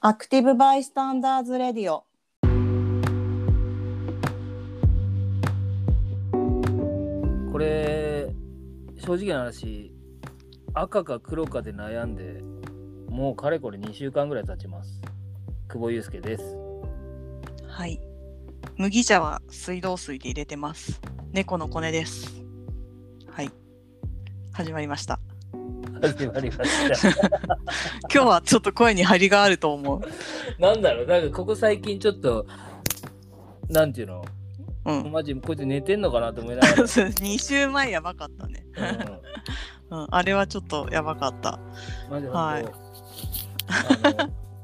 アクティブバイスタンダーズレディオこれ正直な話赤か黒かで悩んでもうかれこれ2週間ぐらい経ちます久保祐介ですはい。麦茶は水道水で入れてます。猫のコネです。はい。始まりました。始まりました 今日はちょっと声に張りがあると思う。なんだろうなんかここ最近ちょっとなんていうの？うん。マジこいつ寝てんのかなと思いながら、2週前やばかったね。うんうん。あれはちょっとやばかった。マジではい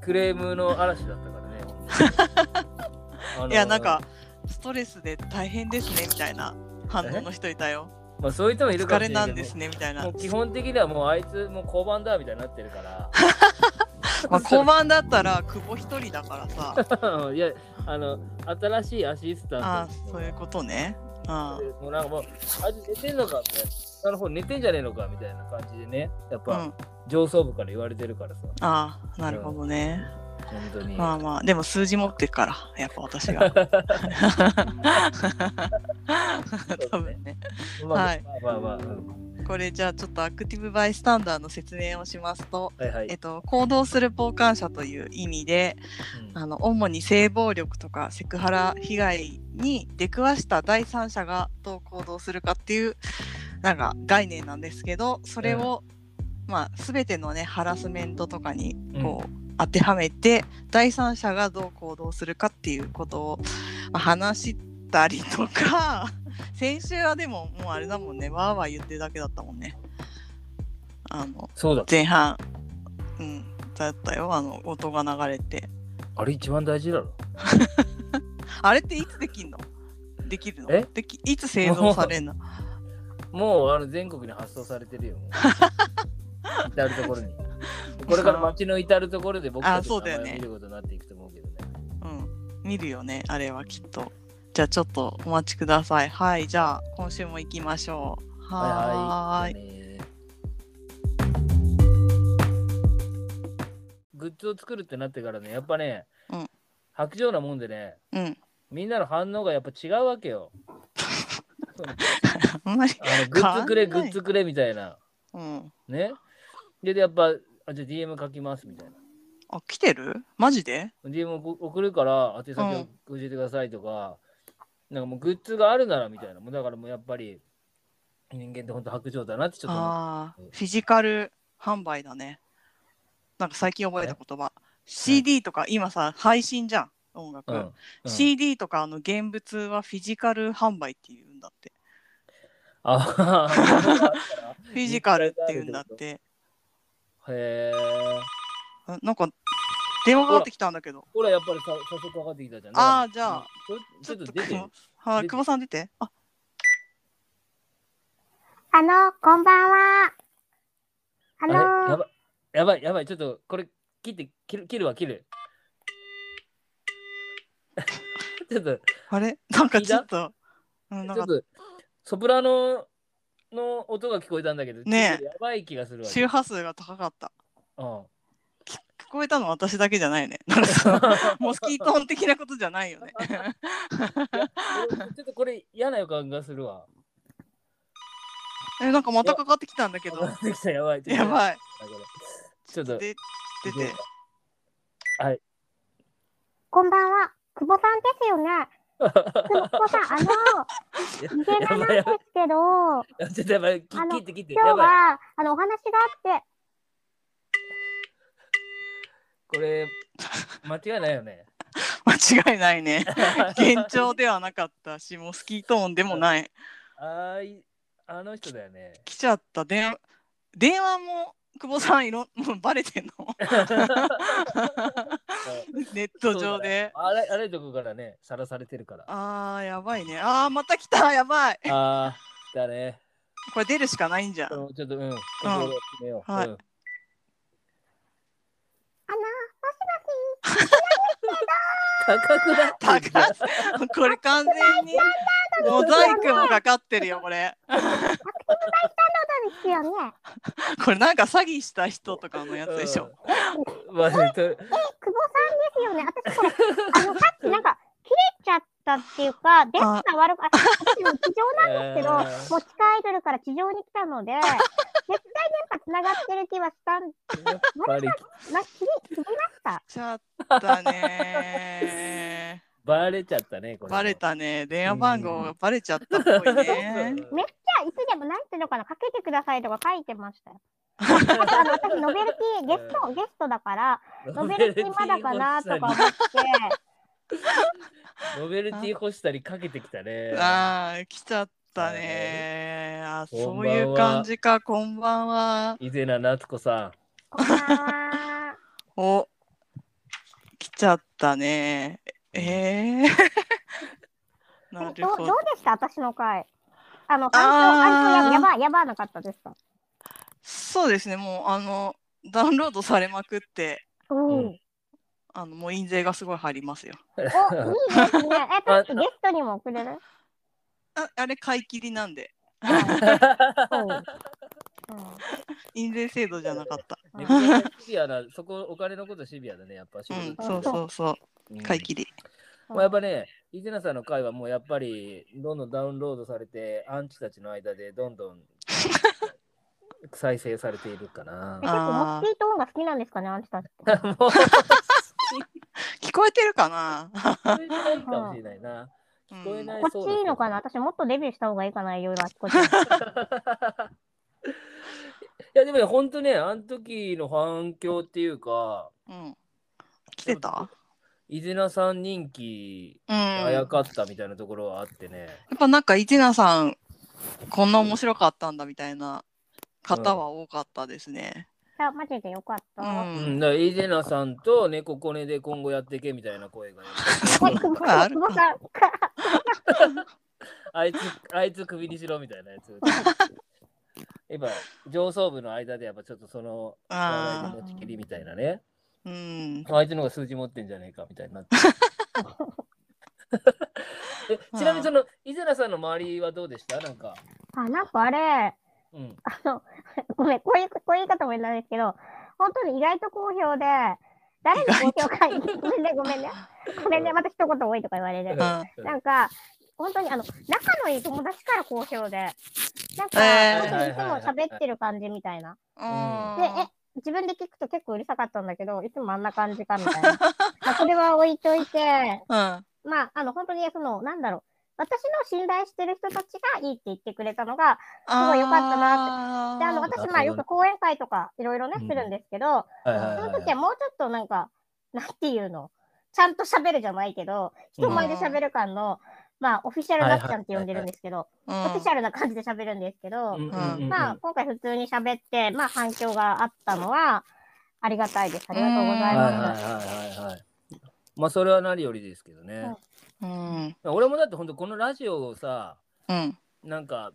クレームの嵐だったからね いや、なんか、ストレスで大変ですね、みたいな反応の人いたよ。まあそういう人もいるか疲れもしれなんですね、みたいなもう。基本的にはもうあいつもう交番だみたいになってるから まあ、交番だったら、久保一人だからさ。いや、あの、新しいアシスタント。ああ、そういうことね。あもうなんかもう、あいつ寝てんのかって、なるほど、寝てんじゃねえのかみたいな感じでね、やっあ。うぱ、ん。上層部から言われてるからさ、ああ、なるほどね。本当に。まあまあ、でも数字持ってるから、やっぱ私が。多分ね。まあ、はいまあまあまあ、うんこれじゃあちょっとアクティブバイスタンダーの説明をしますと、はいはい。えっと、行動する傍観者という意味でうんあの主に性暴力とかセクハラ被害に出くわした第三者がどう行動するかっていうなんか概念なんですけどそれを、まあ、全てのねハラスメントとかにこう、当てはめて第三者がどう行動するかっていうことを、まあ、話したりとか 先週はでももうあれだもんねわーわー言ってるだけだったもんね。あのそうだ。前半、うん、だったよあの音が流れて。あれ一番大事だろ。あれっていつできんの？できるの？え？できいつ製造されるの？もうあの全国に発送されてるよ。至るところに。これから街の至るところで僕たち見ることになっていくと思うけどね。うん、見るよね、あれはきっと。じゃあちょっとお待ちください。はい、じゃあ今週も行きましょう。はーい。グッズを作るってなってからね、やっぱね、うん白状なもんでね、うん。みんなの反応がやっぱ違うわけよ。あんまり。あのグッズくれ、グッズくれみたいな。うん。ね。で、でやっぱ、あじゃあ DM 書きますみたいな。あ、来てる？マジで？DM を送るから、宛先を教えてくださいとか、なんかもうグッズがあるならみたいな。もうだからもうやっぱり、人間って本当白状だなってちょっとああ、フィジカル販売だね。なんか最近覚えた言葉。CD とか今さ、配信じゃん、音楽。うんうん CD とかあの現物はフィジカル販売っていうんだって。あ フィジカルっていうんだって。へえ。あなんか電話がかかってきたんだけど。ほら、やっぱりさ早速分かってきたじゃん。あーじゃあちょ、ちょっと出てはい、久保さん出て。あ、あの、こんばんは。ああれ？のやばい、やばい、やばい、ちょっとこれ切って、切る、切るわ、切る。ちょっと、あれ？なんかちょっと。うん、なんかちょっと、ソプラノの音が聞こえたんだけど、ねやばい気がするわ。周波数が高かった。うん。聞こえたの私だけじゃないね。モスキート音的なことじゃないよね。俺ちょっとこれ嫌な予感がするわ。え、なんかまたかかってきたんだけど。できた、やばい。い。やばい。ちょっと、で、出て。ー、こんばんは。久保さんですよね。久保さん、あの、逃げ場なんですけど、ちょっとやばい、切あの切って切って、今日やばい。は、あの、お話があって、これ、間違いないよね。間違いないね。幻聴ではなかったし、モスキート音でもない。あーい、あの人だよね。来ちゃった。電話電話も久保さんいろ もうバレてんの？ネット上で。あれ、あれどこからね、さらされてるから。あーやばいね。あーまた来た やばい。ああ、だね。これ出るしかないんじゃん。ちょっと、うん、心を決めよう。はいうんあの、高くなってんじゃんこれ完全にモザイクもかかってるよこれ。ですよね。これなんか詐欺した人とかのやつでしょ。うん。まえ、久保さんですよね。私これ、あの、さっきなんか、切れちゃったっていうか、電波が悪く、あ、私も地上なんですけど、えー。もう地下アイドルから地上に来たので、絶対電波つながってる気はしたん、やっぱり。な、切れ、切れました。ちゃったね。バレちゃったねこれバレたね。電話番号がバレちゃったっぽいね。めっちゃいつでもなんていうのかな、かけてくださいとか書いてましたよ。あとあの私、ノベルティゲスト、ゲストだから、ノベルティまだかなとか思って、ノベルティ欲したりかけてきたね。あー来ちゃったね。あそういう感じかこんばんは。伊勢名夏子さこんばんは。お。来ちゃったね。ええどうどうでした？私の回。あの、あー。反響、反響ややば、やばなかったですか？そうですねもうあのダウンロードされまくって。あのもう印税がすごい入りますよ。お、いいですね。え、あゲストにもくれる？ああれ買い切りなんで。印税制度じゃなかった。シビアなそこお金のことシビアだねやっぱ仕うん事そうそうそう。うん。買い切りまあ、やっぱね、伊勢名さんの回はもうやっぱりどんどんダウンロードされて、アンチたちの間でどんどん再生されているかな。え。結構モスキート音が好きなんですかね、あんたたち聞こえてるかな？聞こえないかもしれないな。聞聞こえないこっちいいのかな？私もっとデビューした方がいいかな、いろいろあちこち。いや、でもね、本当ね、あの時の反響っていうか、うん。来てた？伊勢名さん人気うんあややかったみたいなところはあってね。っぱなんかイテナさんこんな面白かったんだみたいな方は多かったですね。あ、マジでよかった。ううん、ん。だから伊勢名さんと猫コネで今後やっていけみたいな声が。あいつ、あいつ首にしろみたいなやつ。やっぱ上層部の間でやっぱちょっとその持ちきりみたいなね。あ、うん。あいつの方が数字持ってんじゃねえかみたいになって。えちなみにその伊勢名さんの周りはどうでした？なんか。あ、なんかあれ、うん。あの、ごめん、こういう、こういう言い方もいいんですけど、本当に意外と好評で、誰に好評か、ごめんね、ごめんね。ごめんね、また一言多いとか言われる。なんか、本当にあの、仲のいい友達から好評で、なんか、えー本当にいつも喋ってる感じみたいな。うんで、え、自分で聞くと結構うるさかったんだけど、いつもあんな感じかみたいな。まあ、それは置いといて、うん。まあ、あの、本当にその、なんだろう。私の信頼してる人たちがいいって言ってくれたのが、すごい良かったなで、あの、私、まあ、よく講演会とかいろいろね、うんするんですけど、その時はもうちょっとなんか、なんていうの、ちゃんと喋るじゃないけど、人前で喋る感の、まあ、オフィシャルなっちゃんって呼んでるんですけど、うんオフィシャルな感じで喋るんですけど、うんうんうんうんまあ、今回普通に喋って、まあ、反響があったのは、ありがたいです。ありがとうございはいはいます。はいはいはい。まあそれは何よりですけどね。うん。俺もだって本当このラジオをさ、うん。なんか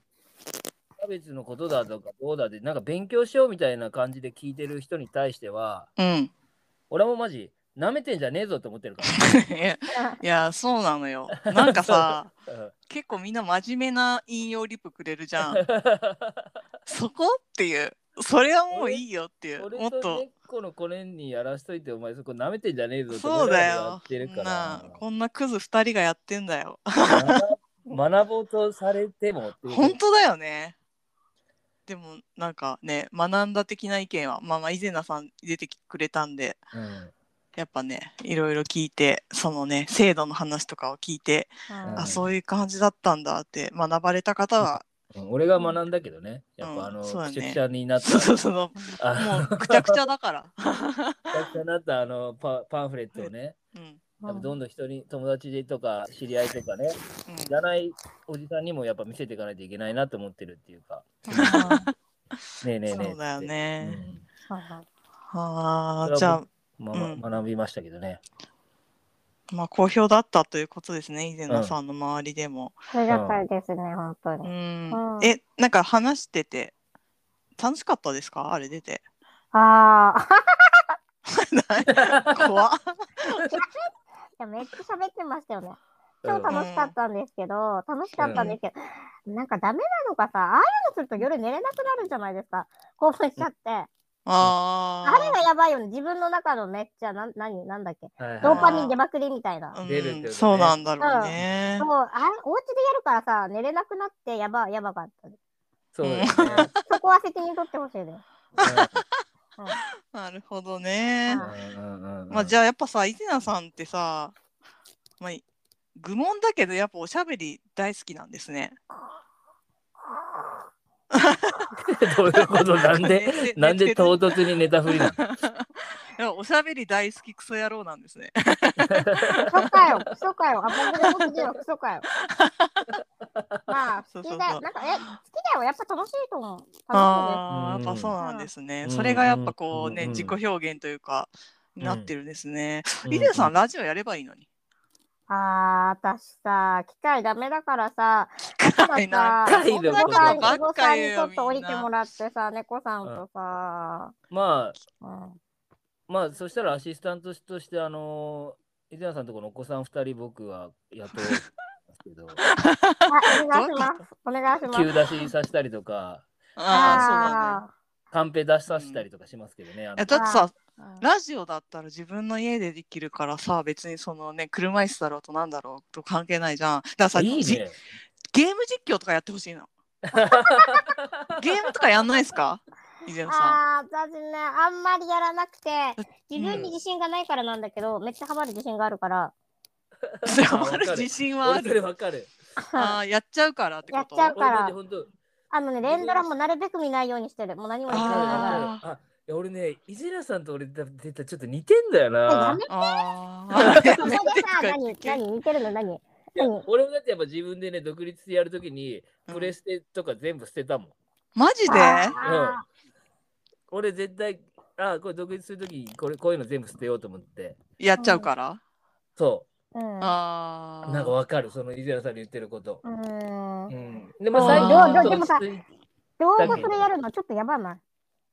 差別のことだとかどうだでなんか勉強しようみたいな感じで聞いてる人に対してはうん。俺もマジ舐めてんじゃねえぞって思ってるから、いやいや、そうなのよ。なんかさ、う ん結構みんな真面目な引用リプくれるじゃん。そこっていう。それはもういいよっていう。俺もっとと。猫の子連にやらしといてお前そこ舐めてんじゃねえぞってそうだやよっ。てるかならあこんなクズ二人がやってんだよ。学学ぼうとされても本当だよね。でもなんかね学んだ的な意見はまあまあ伊勢名さん出てくれたんでうんやっぱねいろいろ聞いてそのね制度の話とかを聞いて、うん。あそういう感じだったんだって学ばれた方は、うん。俺が学んだけどねやっぱあの、うんね。くちゃくちゃになった。そうそうもうくちゃくちゃだから。くちゃくちゃになったあのパパンフレットをね。うん。どんどん人に友達とか知り合いとかねじゃないおじさんにもやっぱ見せていかないといけないなと思ってるっていうか。ねえねえねえそうだよね。はあじゃあまうん学びましたけどねまあ好評だったということですね伊勢名さんの周りでも。ありがたいですね、本当うに。んうんえなんか話してて楽しかったですか？あれ出て。ああ、怖っ。いやめっちゃ喋ってましたよね。超楽しかったんですけど、楽しかったんですけど、なんかダメなのかさ、ああいうのすると夜寝れなくなるじゃないですか。興奮しちゃって。ああれがやばいよね。自分の中のめっちゃ、なん、何、なんだっけ？はいはいドーパミン出まくりみたいな。うん。出るってことね。そうなんだろうね。そう、あれ、お家でやるからさ、寝れなくなってやば、やばかった。そうだよね。そこは責任取ってほしいです。なるほどね。まあじゃあやっぱさ伊勢名さんってさまあ愚問だけどやっぱおしゃべり大好きなんですね どういうこと？なんで？なんで唐突にネタ振りなの？いやおしゃべり大好きクソ野郎なんですねクソかよ、クソかよ。あ、僕で僕クソかよ。まあ、好きだよ。なんか、え、好きだよ。やっぱ楽しいと思う。ああ、うんやっぱそうなんですね。うんそれがやっぱこうね、うん自己表現というか、になってるんですね。うんイデさん、ラジオやればいいのに。あー、私さ、機械ダメだからさ、いなさ、機械のこと猫さんばっか猫さんにちょっと降りてもらってさ、猫さんとさ、まあうん、まあそしたらアシスタントとしてあの伊沢さんとこのお子さん2人僕は雇うんですけど あお願いします。お願いします。急出しさせたりとかああ、あカンペ出しさせたりとかしますけどね。だね。えだってさ、ーうんラジオだったら自分の家でできるからさ、別にそのね、車椅子だろうとなんだろうと関係ないじゃん。だからさ、じいいね。ゲーム実況とかやってほしいの。ゲームとかやんないですか？イデさん。あー私ね、あんまりやらなくて、自分に自信がないからなんだけど、めっちゃハマる自信があるから、でもある自信はある。わかる。ああ、やっちゃうからってこと？俺やっちゃうからあのね、連ドラもなるべく見ないようにしてる。もう何も言ってないかああいや俺ね、伊勢名さんと俺だ絶対ちょっと似てんだよなめ。ああ。さ、何、何？似てるの何？俺もだってやっぱ自分でね、独立してやるときに、うんプレステとか全部捨てたもん。マジで？あ俺絶対、あこれ独立するときこれこういうの全部捨てようと思って。やっちゃうから？そーうん。ああ。う。なんかわかる、その伊勢名さんに言ってること。うーんう。ん。でも最近でもでもさ落ち着い老後それやるのちょっとやばない？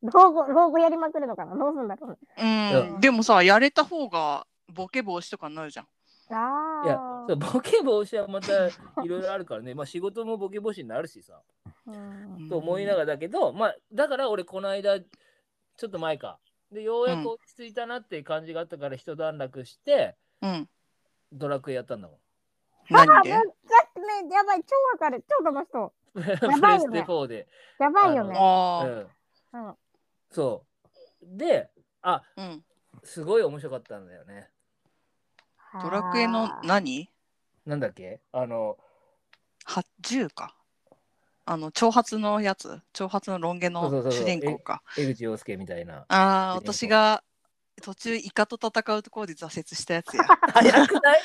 老後、老後やりまくるのかな？どうすんだろうね。うん、でもさ、やれた方がボケ防止とかになるじゃん。ああ。いや、そうボケ防止はまた いろいろあるからね。まあ仕事もボケ防止になるしさ。うんと思いながらだけど、まあだから俺この間ちょっと前かでようやく落ち着いたなっていう感じがあったから一段落してうん。ドラクエやったんだもん。何で？あもうちょっとね、やばい、超わかる。超楽しそう。プレステばいよね4で。やばいよね。あうん、うん。そう。で、ああ。うん。すごい面白かったんだよね。ドラクエの何？なんだっけ？あの、は10か。あの、長髪のやつ？長髪のロン毛のそうそうそうそう主人公か。江口洋介みたいな。ああ、私が途中イカと戦うところで挫折したやつや。早くない？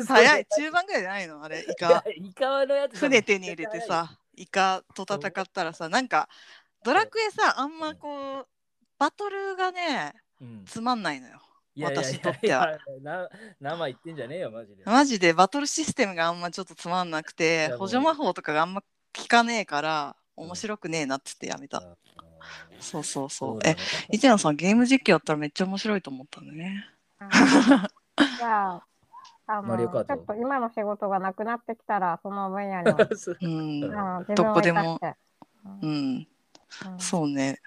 早い。中盤ぐらいじゃないの？あれ、イカ。イカのやつ船手に入れてさ、イカと戦ったらさ、なんか、ドラクエさ、あんまこう、バトルがね、うん、つまんないのよ。いやいやいや私にとっては。生言ってんじゃねえよマジで。マジでバトルシステムがあんまちょっとつまんなくいて補助魔法とかがあんま効かねえから面白くねえなっつってやめた、うんそうそうそう。えだね。イテナさんゲーム実況やったらめっちゃ面白いと思ったんだね。じゃあ、あのちょっと今の仕事がなくなってきたら、その分野に、う。ん、どこでも。うんうん。そうね。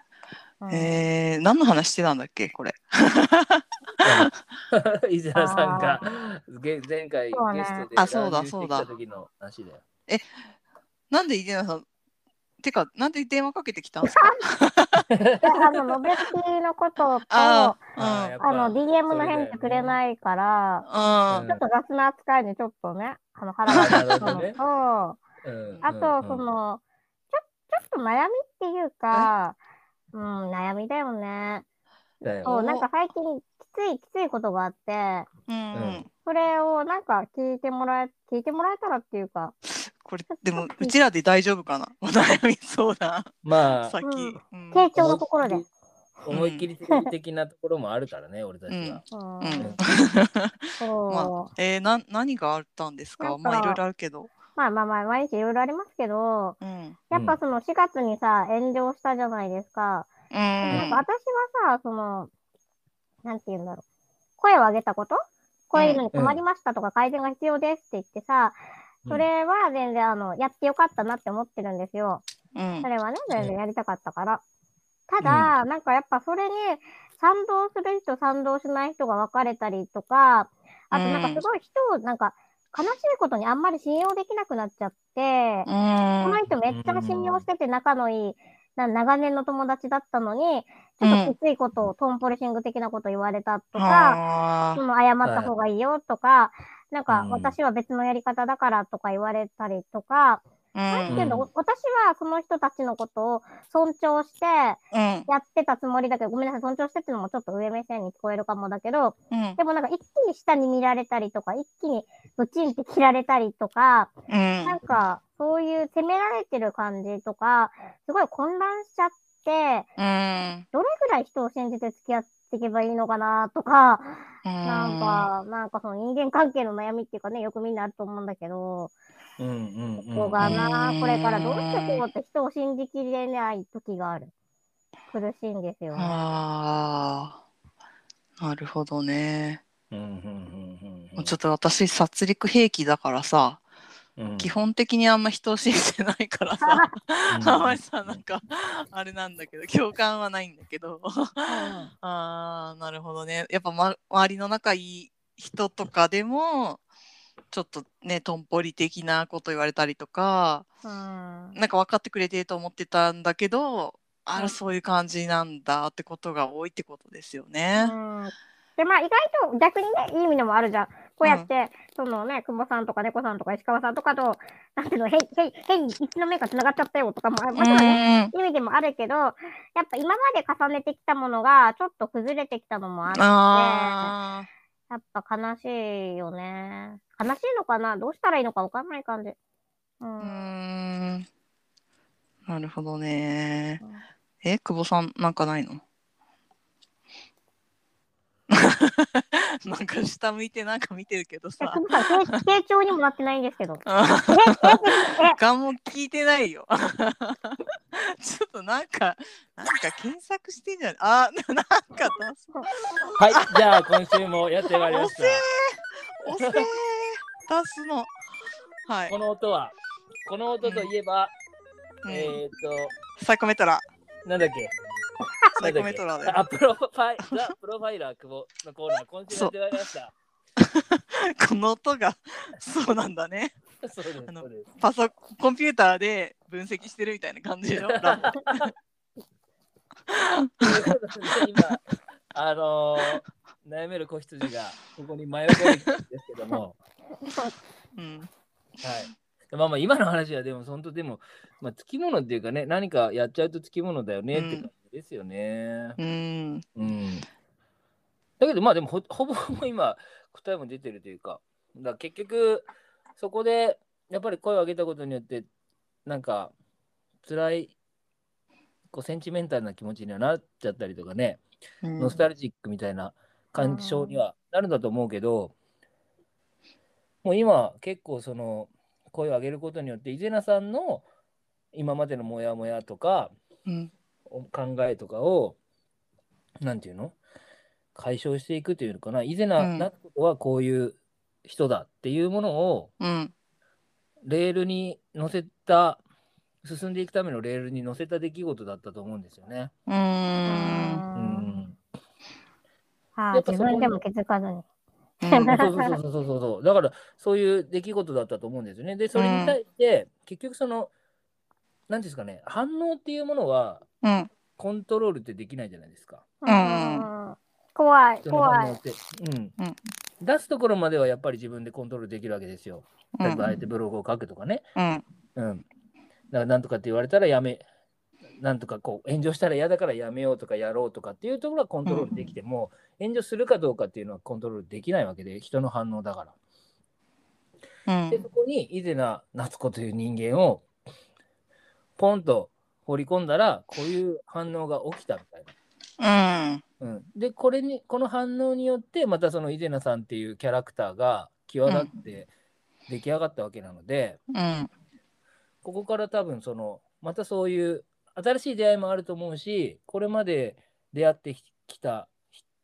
うん。えー、何の話してたんだっけ？これ。伊沢さんがげ前回そうね。ゲストであそうだ乱入してきた時の話だよ。なんでイテナさんてかなんで電話かけてきたんですか？であの、ノベルティのことと、ああーやっぱあの、DM の返事くれないから、ちょっと雑な扱いにちょっとね、あの腹が立つの。と、うん。あと、うんその、ちょ、ちょっと悩みっていうか、うん、悩みだよね。だよ。そう、なんか最近きつい、きついことがあって、うん。うんそれをなんか聞いてもらえ、聞いてもらえたらっていうか、これでもうちらで大丈夫かな？お 悩み相談。まあさっき、うん。うん。傾聴のところで。思いっきり思いっきり的なところもあるからね、俺たちは。うん。うん。そう。まえー、な何があったんですかまあいろいろあるけど。まあまあまあ、毎日いろいろありますけど、うん。やっぱその4月にさ、炎上したじゃないですか。うん。なんか私はさ、その、なんて言うんだろう。声を上げたこと？こういうのに困りましたとか改善が必要ですって言ってさ、それは全然あの、やってよかったなって思ってるんですよ。うんそ。れはね、全然やりたかったから。ただ、なんかやっぱそれに賛同する人、賛同しない人が分かれたりとか、あとなんかすごい人をなんか悲しいことにあんまり信用できなくなっちゃって、うこのん。人めっちゃ信用してて仲のいい、な長年の友達だったのに、ちょっときついことを、トンポリシング的なこと言われたとか、あその謝った方がいいよとか、なんかうん私は別のやり方だからとか言われたりとか、あ。なんていうの、うん私はその人たちのことを尊重してうん。やってたつもりだけど、ごめんなさい、尊重してっていうのもちょっと上目線に聞こえるかもだけど、うん。でもなんか一気に下に見られたりとか、一気にブチンって切られたりとか、うん。なんかそういう責められてる感じとか、すごい混乱しちゃって、うん。どれぐらい人を信じて付き合っていけばいいのかなとか、なんなか、なんかその人間関係の悩みっていうかね、よくみんなあると思うんだけど、うんうんうがな、うんこれからどうしてこうって人を信じきれない時がある。苦しいんですよ。ああ。なるほどね。うんうんうんうんちょっと私、殺戮兵器だからさ、うん基本的にあんま人を信じてないからさ、うん 浜井さんなんか、あれなんだけど、共感はないんだけど。ああ、なるほどね。やっぱ、ま、周りの仲いい人とかでも、ちょっとね、とんぽり的なこと言われたりとか、うん。なんか分かってくれてると思ってたんだけど、あら、うんそういう感じなんだってことが多いってことですよね。うんで、まあ、意外と逆にね、いい意味でもあるじゃん。こうやって、そのね、久保さんとか猫さんとか石川さんとかと、なんていうの、へい、へい、へい、一の目が繋がっちゃったよとかも、あもちろんね、うん意味でもあるけど、やっぱ今まで重ねてきたものが、ちょっと崩れてきたのもあって、あやっぱ悲しいよね。悲しいのかな？どうしたらいいのかわかんない感じ。う。ーうんん。なるほどねうん。え、久保さん、なんかないの？なんか下向いてなんか見てるけどえ、さ。成成長にもなってないんですけど。あえ、え、え、ガンも聞いてないよ。ちょっとなんか、なんか検索してんじゃん。あ、ななんか出す。はい、じゃあ今週もやってまいりました。押せー出すの。はいこ。の音は、この音といえば、うんえーっサイコメトラ。と、なんだっけ？サイコメト。あ、プロファイ、ザ・プロファイラー久保のコーナー、今週やってまいりました。この音が、そうなんだね。そうです、あのそうです。パソコンピューターで分析してるみたいな感じでしょ。ラボということで今、あのー悩める子羊がここに迷い込んですけども、うん。はい。まあまあ今の話はでも本当でも、まあ、つきものっていうかね、何かやっちゃうとつきものだよねって感じですよね。うん。うん。だけどまあでもほ ほぼほぼ今答えも出てるというか、だ結局そこでやっぱり声を上げたことによってなんか辛いこうセンチメンタルな気持ちにはなっちゃったりとかね、ノスタルジックみたいな感傷にはなるんだと思うけど、もう今結構その声を上げることによって伊是名さんの今までのモヤモヤとかうん。考えとかをなんていうの？解消していくというのかな伊是名うん夏子はこういう人だっていうものをうん。レールに乗せた進んでいくためのレールに乗せた出来事だったと思うんですよね。う。うんうんはあ、自分でも気づかずに。うんそうそうそうそうそうそうそう。だからそういう出来事だったと思うんですよね。で、それに対して、結局その、なんていうんですかね、反応っていうものはうん。コントロールってできないじゃないですか。んうん怖い、人の反怖い。応って。うん。うん出すところまではやっぱり自分でコントロールできるわけですよ。例えば、あえてブログを書くとかね。うん。うん。だから、なんとかって言われたらやめ、なんとかこう、炎上したら嫌だからやめようとかやろうとかっていうところはコントロールできても、炎上するかどうかっていうのはコントロールできないわけで、人の反応だから。うんで、そこに伊是名夏子という人間をポンと放り込んだら、こういう反応が起きたみたいな。うん。うん、で、これに、この反応によって、またその伊是名さんっていうキャラクターが際立って出来上がったわけなので、うん。ここから多分その、またそういう新しい出会いもあると思うし、これまで出会ってきた、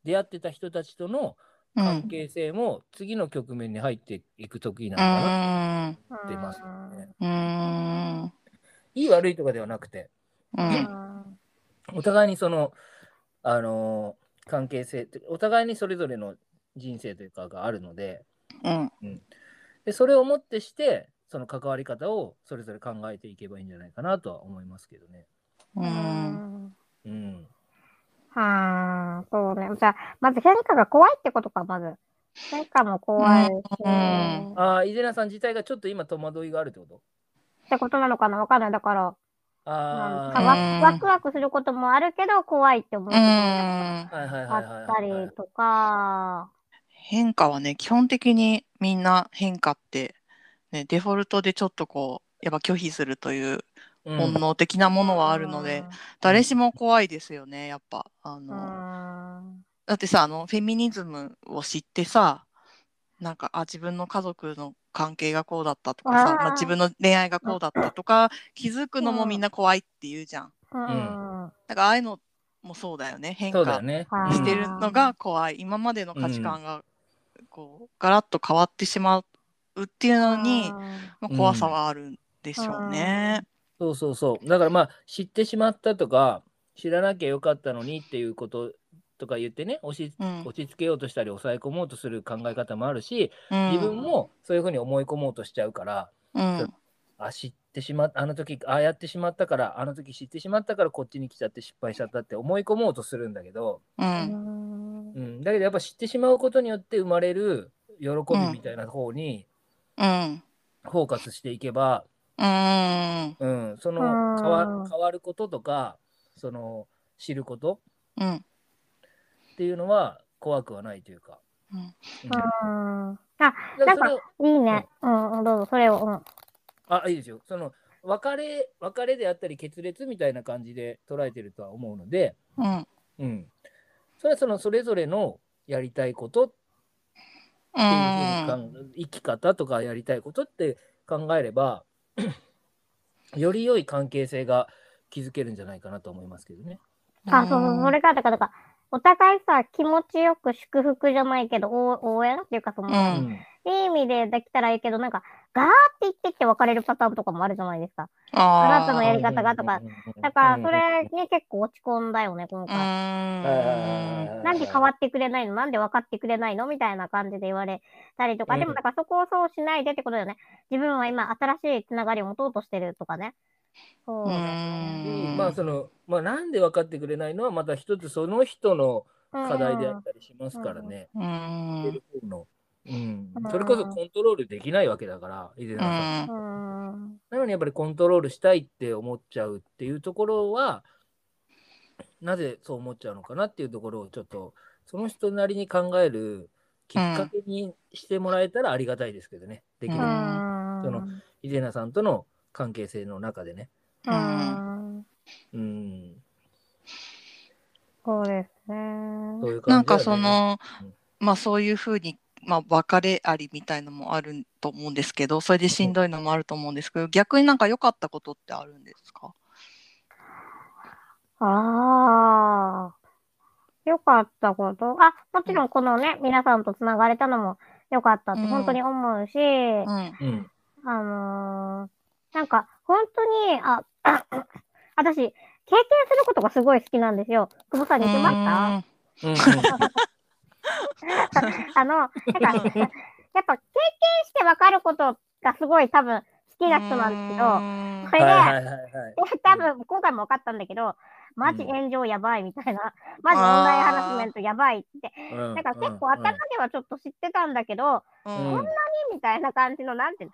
出会ってた人たちとの関係性も次の局面に入っていく時なのかなってますよね。うん。いい悪いとかではなくて、う。うんんお互いにその、あのー関係性ってお互いにそれぞれの人生というかがあるのでうん。でそれをもってしてその関わり方をそれぞれ考えていけばいいんじゃないかなとは思いますけどね。う。うんん。うん、はあ、そうね。じゃあ、まず変化が怖いってことか、まず。変化も怖いし、うんああ、伊勢名さん自体がちょっと今戸惑いがあるってこと？ってことなのかな？わかんない。だから、あなんワワクワクすることもあるけど、怖いって思ううこともん。はいはいはいあはいったりとか、変化はね、基本的にみんな変化って、ね、デフォルトでちょっとこう、やっぱ拒否するといううん本能的なものはあるので、誰しも怖いですよね、やっぱ。あうの、ん。だってさあのフェミニズムを知ってさなんかあ自分の家族の関係がこうだったとかさまあ、自分の恋愛がこうだったとか気づくのもみんな怖いって言うじゃん。うん。うん。だからああいうのもそうだよね変化してるのが怖い今までの価値観がこうガラッと変わってしまうっていうのに、まあ、怖さはあるんでしょうね。そうそうそう。だからまあ知ってしまったとか知らなきゃよかったのにっていうこととか言ってね押しうん。落ち着けようとしたり抑え込もうとする考え方もあるし、うん。自分もそういうふうに思い込もうとしちゃうから、うん。あ知ってしまっあの時ああやってしまったからあの時知ってしまったからこっちに来ちゃって失敗しちゃったって思い込もうとするんだけど、ううん。ん。うん、だけどやっぱ知ってしまうことによって生まれる喜びみたいな方にうん。フォーカスしていけば、うん。うん、その変わることとかその知ることうんっていうのは怖くはないというか。うんうんうん。かいいね。うん、うんどうぞ、それを。うん。あいいですよ。その別れ別れであったり決裂みたいな感じで捉えてるとは思うので、うんうん、それはそのそれぞれのやりたいことってういうふう生き方とかやりたいことって考えれば より良い関係性が築けるんじゃないかなと思いますけどね。あ、そうそう、それか、だからお互いさ、気持ちよく祝福じゃないけど、応応援っていうか、その、うん。うんいい意味でできたらいいけど、なんか、ガーって言ってって別れるパターンとかもあるじゃないですか。ああなたのやり方がとか。だから、それうんに結構落ち込んだよね、今う回。ん。なんで変わってくれないの？なんで分かってくれないの？みたいな感じで言われたりとか、うん。でもだからそこをそうしないでってことだよね。自分は今新しいつながりを持とうとしてるとかね。そうんまあそのまあなんで分かってくれないのはまた一つその人の課題であったりしますからね。うんそれこそコントロールできないわけだから、以前さんうんうん。なのにやっぱりコントロールしたいって思っちゃうっていうところは、なぜそう思っちゃうのかなっていうところをちょっと、その人なりに考えるきっかけにしてもらえたらありがたいですけどね。できれうば。ん。その伊勢名さんとの関係性の中でね。うん。うん。そうですね。そういうなんかそ、のうんまあそういうふうにまあ別れありみたいのもあると思うんですけどそれでしんどいのもあると思うんですけど逆になんか良かったことってあるんですか？ああ。よかったこと？あ、もちろんこのね、皆さんとつながれたのもよかったってうん本当に思うし、うんうん。あのーなんか、本当に、あ、私、経験することがすごい好きなんですよ。久保さんに言ってましたうん。あの、なんか、やっぱ経験して分かることがすごい多分好きな人なんですけど、それで、はいはいはいはい。で多分今回も分かったんだけど、マジ炎上やばいみたいな、マジオンラインハラスメントやばいって、うん。なんか結構頭ではちょっと知ってたんだけど、うん。うんこんみたいな感じの、なんていう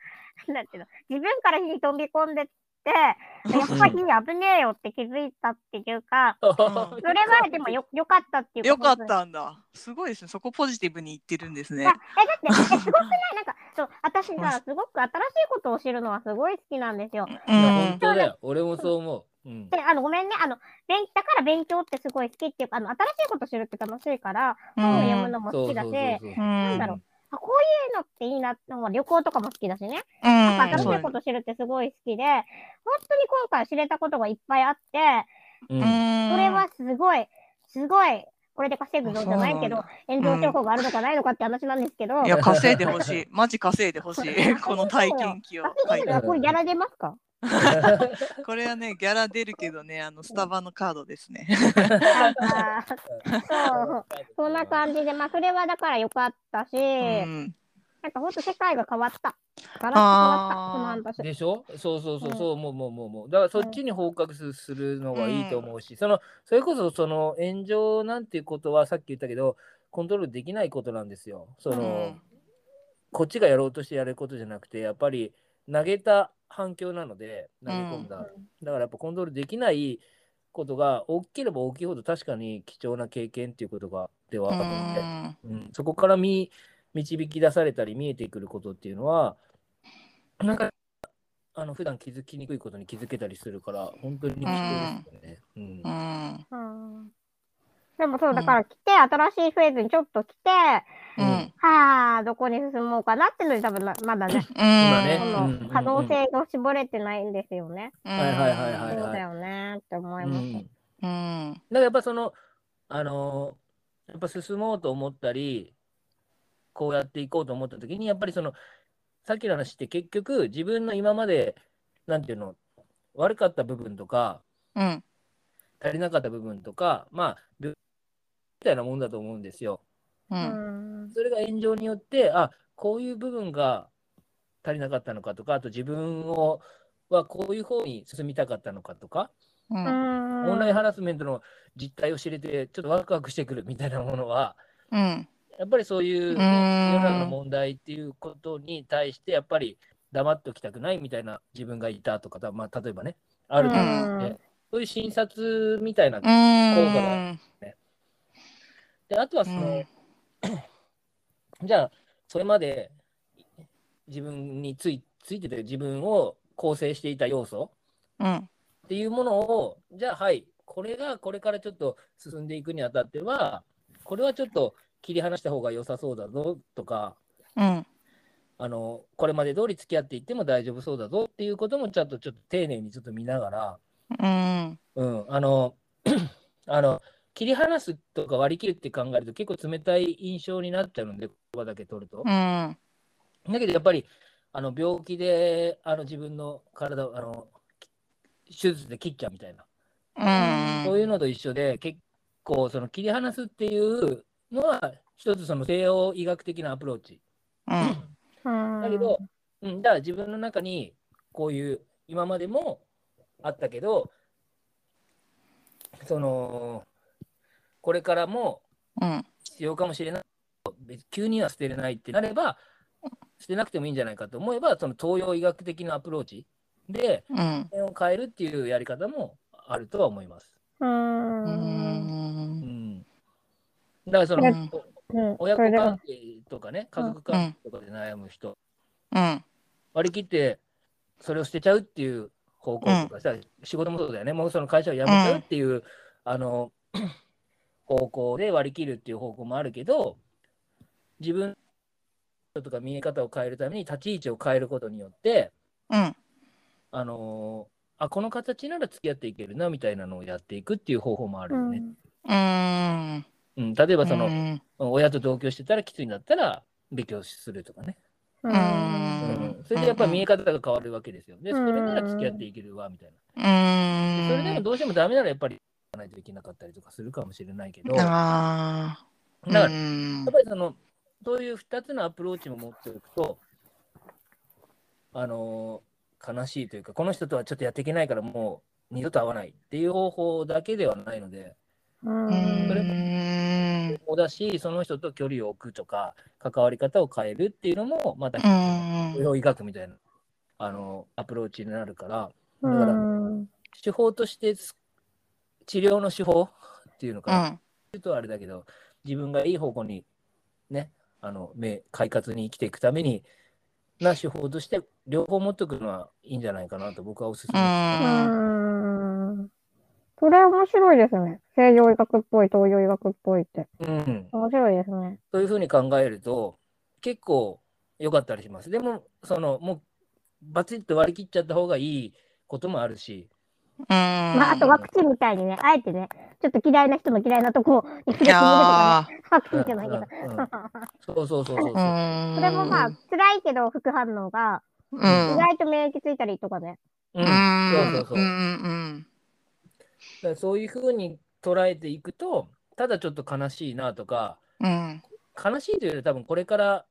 の、なんていうの、自分から火に飛び込んでって、やっぱり火危ねえよって気づいたっていうか、それはでもよよかったっていうよかったんだ。すごいですね。そこポジティブに言ってるんですね。えだってえすごくない？なんかそう私さすごく新しいことを知るのはすごい好きなんですよ。本ん。当だよ。俺もそう思う。うん。であのごめんねあの勉だから勉強ってすごい好きっていうかあの新しいこと知るって楽しいから本を読むのも好きだし、なんだろう。あこういうのっていいな旅行とかも好きだしね、うん。なんか新しいこと知るってすごい好きで本当に今回知れたことがいっぱいあってうん。れはすごいすごいこれで稼ぐぞじゃないけど炎上情報があるのかないのかって話なんですけど、いや稼いでほしい。マジ稼いでほしい。この体験記を。稼げるのはこれやられますか？これはね、ギャラ出るけどね、あのスタバのカードですね。そう、そんな感じで、まあ、それはだから良かったし、うん。なんかほんと世界が変わった。ガラッと変わった。でしょ？そうそうそううんそう、もうもうもうもう。だからそっちにフォーカスするのがいいと思うし、その、それこそその炎上なんていうことはさっき言ったけど、コントロールできないことなんですよ。その、うんこっちがやろうとしてやることじゃなくて、やっぱり投げた反響なので、投げ込んだ。だからやっぱコントロールできないことが大きければ大きいほど確かに貴重な経験っていうことがではあるので、うん、そこから見導き出されたり見えてくることっていうのはなんかあの普段気づきにくいことに気づけたりするから本当に貴重ですよね。うんうん。うんでもそう、だから来て、新しいフェーズにちょっと来て、うん。はあ、どこに進もうかなっていうのに多分なまだね、うんの可能性が絞れてないんですよね。はいはいはいはいそうだよねって思います。うん、だかうん。らやっぱそのあのーやっぱ進もうと思ったりこうやっていこうと思った時にやっぱりそのさっきの話って結局自分の今までなんていうの悪かった部分とかうん。足りなかった部分とかまあたいなもんだと思うんですよ。う。うんんそれが炎上によってあこういう部分が足りなかったのかとかあと自分をはこういう方に進みたかったのかとか、うん。オンラインハラスメントの実態を知れてちょっとワクワクしてくるみたいなものはうん。やっぱりそういう、世の中の問題っていうことに対してやっぱり黙っておきたくないみたいな自分がいたとか、まあ、例えばねあると思うので、うんそういう診察みたいなうん。であとはその、じゃあそれまで自分についついてて自分を構成していた要素うん。っていうものをじゃあはいこれがこれからちょっと進んでいくにあたってはこれはちょっと切り離した方が良さそうだぞとかうん。あのこれまで通り付き合っていっても大丈夫そうだぞっていうこともちゃんとちょっと丁寧にちょっと見ながら、うん。うん、あの あの切り離すとか割り切るって考えると結構冷たい印象になっちゃうので言葉だけ取ると。うん。だけどやっぱりあの病気であの自分の体をあの手術で切っちゃうみたいな、うん。そういうのと一緒で結構その切り離すっていうのは一つその西洋医学的なアプローチ。うん。だけど、うん、だから自分の中にこういう今までもあったけどそのこれからもうん。必要かもしれない別急には捨てれないってなれば捨てなくてもいいんじゃないかと思えばその東洋医学的なアプローチでうん。点を変えるっていうやり方もあるとは思います。うん。う。うんん、だからその、うんうん。親子関係とかね家族関係とかで悩む人、うん。割り切ってそれを捨てちゃうっていう方向とかさ、仕事もそうだよねもうその会社を辞めちゃうっていう、あの方向で割り切るっていう方向もあるけど自分とか見え方を変えるために立ち位置を変えることによってうん。あのあこの形なら付き合っていけるなみたいなのをやっていくっていう方法もあるよね。うん。うん例えばその、うん親と同居してたらきついんだったら別居するとかね。う。うんうんそれでやっぱり見え方が変わるわけですよ。で、それなら付き合っていけるわみたいな。うん。それでもどうしてもダメならやっぱりないといけなかったりとかするかもしれないけど、だか。らやっうんぱりその、そういう2つのアプローチも持っておくと、あのー悲しいというか、この人とはちょっとやっていけないからもう二度と会わないっていう方法だけではないので、うん。それうん。そうだし、その人と距離を置くとか、関わり方を変えるっていうのも、また、うん療医学みたいな、あのアプローチになるから、うだからん。手法としてす治療の手法っていうのかな、うん。言うとあれだけど、自分がいい方向にね、あの、目、快活に生きていくために、な手法として、両方持っておくのはいいんじゃないかなと僕はお勧めします。うん。それ面白いですね。西洋医学っぽい、東洋医学っぽいって。うん。面白いですね。そういうふうに考えると、結構良かったりします。でも、その、もう、バチッと割り切っちゃった方がいいこともあるし、まあ、あとワクチンみたいにね、あえてね、ちょっと嫌いな人の嫌いなとこに触れてみるとかね。いやワクチンじゃないけど。うんうんそうそうそうそうそう。ー。それもまあ、辛いけど副反応が、うん。意外と免疫ついたりとかね。ううんん。そうそうそううんうんだからそういうふうに捉えていくと、ただちょっと悲しいなとか、うん。悲しいというより多分これから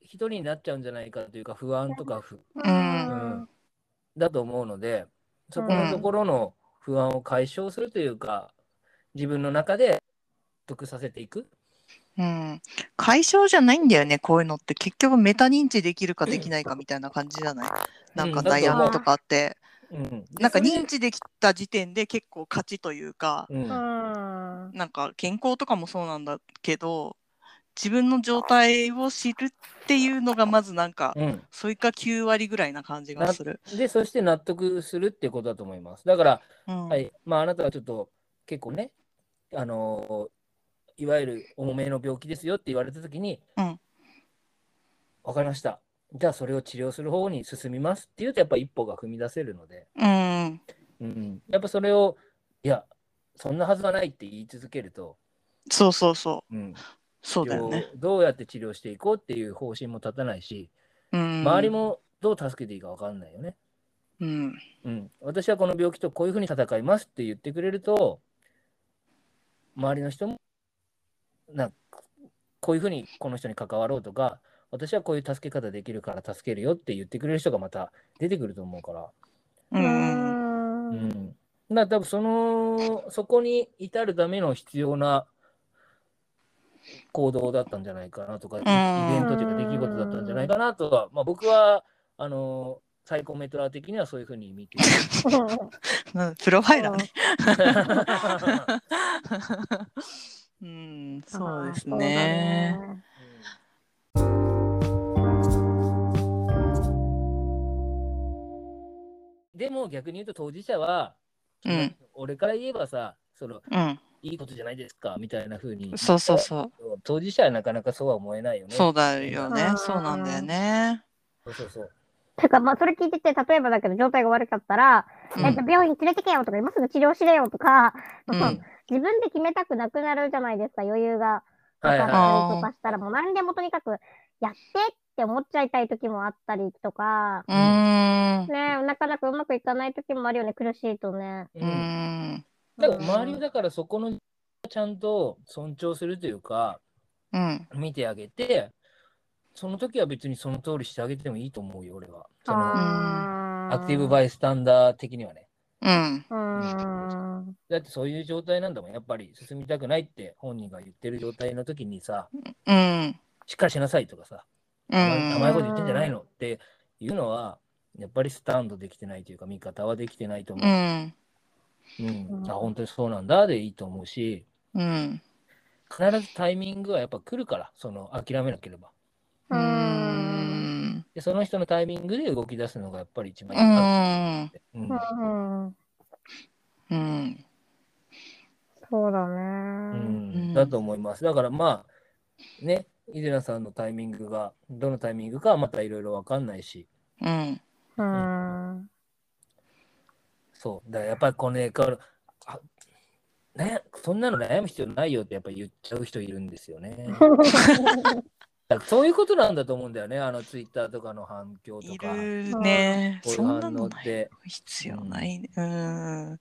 一人になっちゃうんじゃないかというか不安とか不うんだと思うので、そこのところの不安を解消するというか、自分の中で得させていく。うん。解消じゃないんだよね、こういうのって。結局メタ認知できるかできないかみたいな感じじゃない？なんか悩みとかって。うん、なんか認知できた時点で結構勝ちというか、うんうんなんか健康とかもそうなんだけど、自分の状態を知るっていうのがまずなんか、うん、それか9割ぐらいな感じがする。で、そして納得するっていうことだと思います。だから、うんはい、まあ、あなたはちょっと結構ね、あのーいわゆる重めの病気ですよって言われたときに、うんわかりました。じゃあ、それを治療する方に進みますっていうと、やっぱ一歩が踏み出せるので、うん。うん、やっぱそれを、いや、そんなはずはないって言い続けると、そうそうそう。うん、そうだよね。どうやって治療していこうっていう方針も立たないし、うん。周りもどう助けていいか分かんないよね。うん。うん、私はこの病気とこういうふうに戦いますって言ってくれると、周りの人も、なこういうふうにこの人に関わろうとか、私はこういう助け方できるから助けるよって言ってくれる人がまた出てくると思うから、う。うんうんん、だから多分その、そこに至るための必要な行動だったんじゃないかなとか、イベントというか出来事だったんじゃないかなとは、まあ、僕は、あの、サイコメトラ的にはそういうふうに見てい うん。プロファイラーね。る。うん、そうですね。でも逆に言うと当事者は、うん。俺から言えばさそのうん、いいことじゃないですかみたいな風にそうそうそう。当事者はなかなかそうは思えないよね。そうだよねう。んそうなんだよね。そうそうそう。てか、まあ、それ聞いてて、例えばだけど、状態が悪かったら、うんえっと、病院連れてけよとか、今すぐ治療しれよとか、うん自分で決めたくなくなるじゃないですか、余裕がはいなかはったりとかしたら、もう何でもとにかくやってって思っちゃいたい時もあったりとか、うーん。ね、なかなかうまくいかない時もあるよね、苦しいとね。い。ううんん。だから周りをだからそこのちゃんと尊重するというかうん。見てあげてその時は別にその通りしてあげてもいいと思うよ俺は。そのあアクティブバイスタンダー的にはね。うん。うん。だってそういう状態なんだもんやっぱり進みたくないって本人が言ってる状態の時にさうん。しっかりしなさいとかさう甘い甘いことん。言ってんじゃないのっていうのは、やっぱりスタンドできてないというか、見方はできてないと思うう。ん。うん。あ、本当にそうなんだでいいと思うし、うん。必ずタイミングはやっぱ来るから、その諦めなければ。ううん。ん。で、その人のタイミングで動き出すのがやっぱり一番ういいか。うんうん。うん。そうだうね。ん、だと思います。だからまあ、ね、イゼナさんのタイミングが、どのタイミングかはまたいろいろわかんないし、うん。うん。そう。だからやっぱりこのね、このあね、そんなの悩む必要ないよってやっぱり言っちゃう人いるんですよね。だからそういうことなんだと思うんだよね、あのツイッターとかの反響といか、るね。こういうそんな反応のって。必要ないね。うん。うん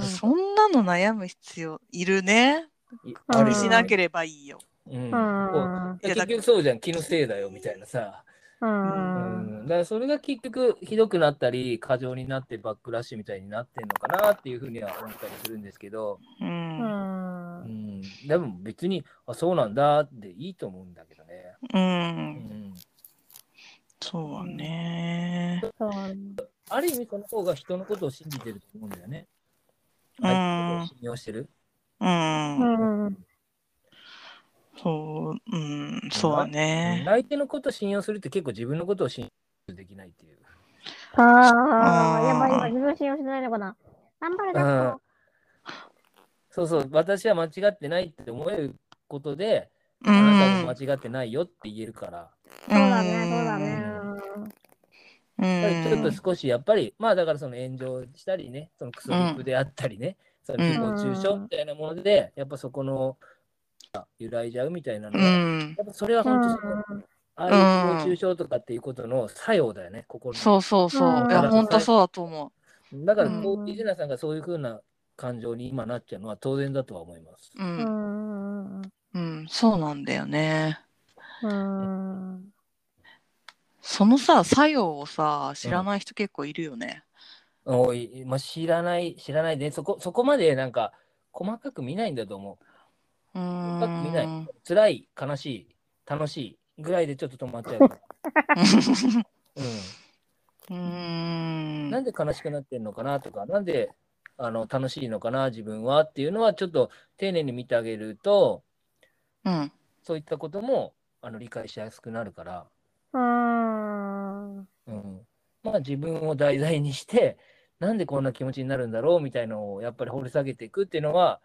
そんなの悩む必要いるね。いうん気にしなければいいよ。うんう結局そうじゃん、気のせいだよみたいなさ。う。うんん、だからそれが結局ひどくなったり、過剰になってバックラッシュみたいになってんのかなっていうふうには思ったりするんですけど、う。うん。うんん、でも別に、あ、そうなんだっていいと思うんだけどね。う。うんん、そうだね。ある意味その方が人のことを信じてると思うんだよね。うん相手を信用してる。うん。うん。そう、うん、そうね。相手のことを信用するって結構自分のことを信用できないっていう。ああ、やばい、今自分信用してないのかな。頑張れ、だっそうそう、私は間違ってないって思えることで、うあなたん。も間違ってないよって言えるから。そうだね、そうだね。うやっぱりちょっとん。少しやっぱりまあだからその炎上したりねそのクソリップであったりね、その誹謗中傷みたいなものでやっぱそこの揺らいじゃうみたいなのうは、ん。やっぱそれはうん。本当そのああいう誹謗中傷とかっていうことの作用だよね、心のそうそうそう。うんいや、本当そうだと思だから、うんこう、イジナさんがそういうふうな感情に今なっちゃうのは当然だとは思います。う。う。うんん。うん、そうなんだよね。うん。そのさ、作用をさ、知らない人結構いるよね。おい、まあ、知らない、知らないで、そこ、そこまでなんか、細かく見ないんだと思う。うー細かく見ないん。。辛い、悲しい、楽しいぐらいでちょっと止まっちゃう。うん。ん。なんで悲しくなってんのかなとか、なんであの楽しいのかな、自分はっていうのは、ちょっと丁寧に見てあげると、うん。そういったこともあの理解しやすくなるから、うん。うんまあ、自分を題材にして、なんでこんな気持ちになるんだろうみたいのをやっぱり掘り下げていくっていうのは、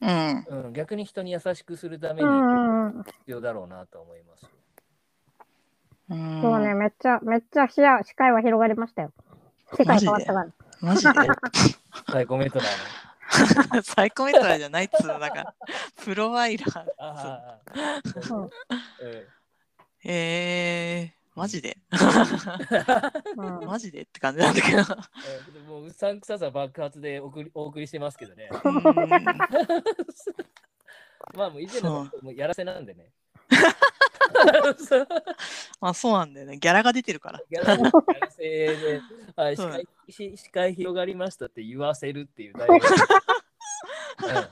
うん。うん、逆に人に優しくするためうにん。必要だろうなと思います。うんそうね、めっちゃ、めっちゃ視野、視界は広がりましたよ。世界変わったから。マジで？サイコメトラーの。サイコメトラーじゃないっつうのなんか プロワイラーああ、うんうんえー、マジで？うんマジで？って感じなんだけど。えーもううさんくささ爆発で送りお送りしてますけどね。うん。まあもう以前のそもうやらせなんでね。まあそうなんだよね。ギャラが出てるから。やらせやらせで、はい、視界し視界広がりましたって言わせるっていう大学。うん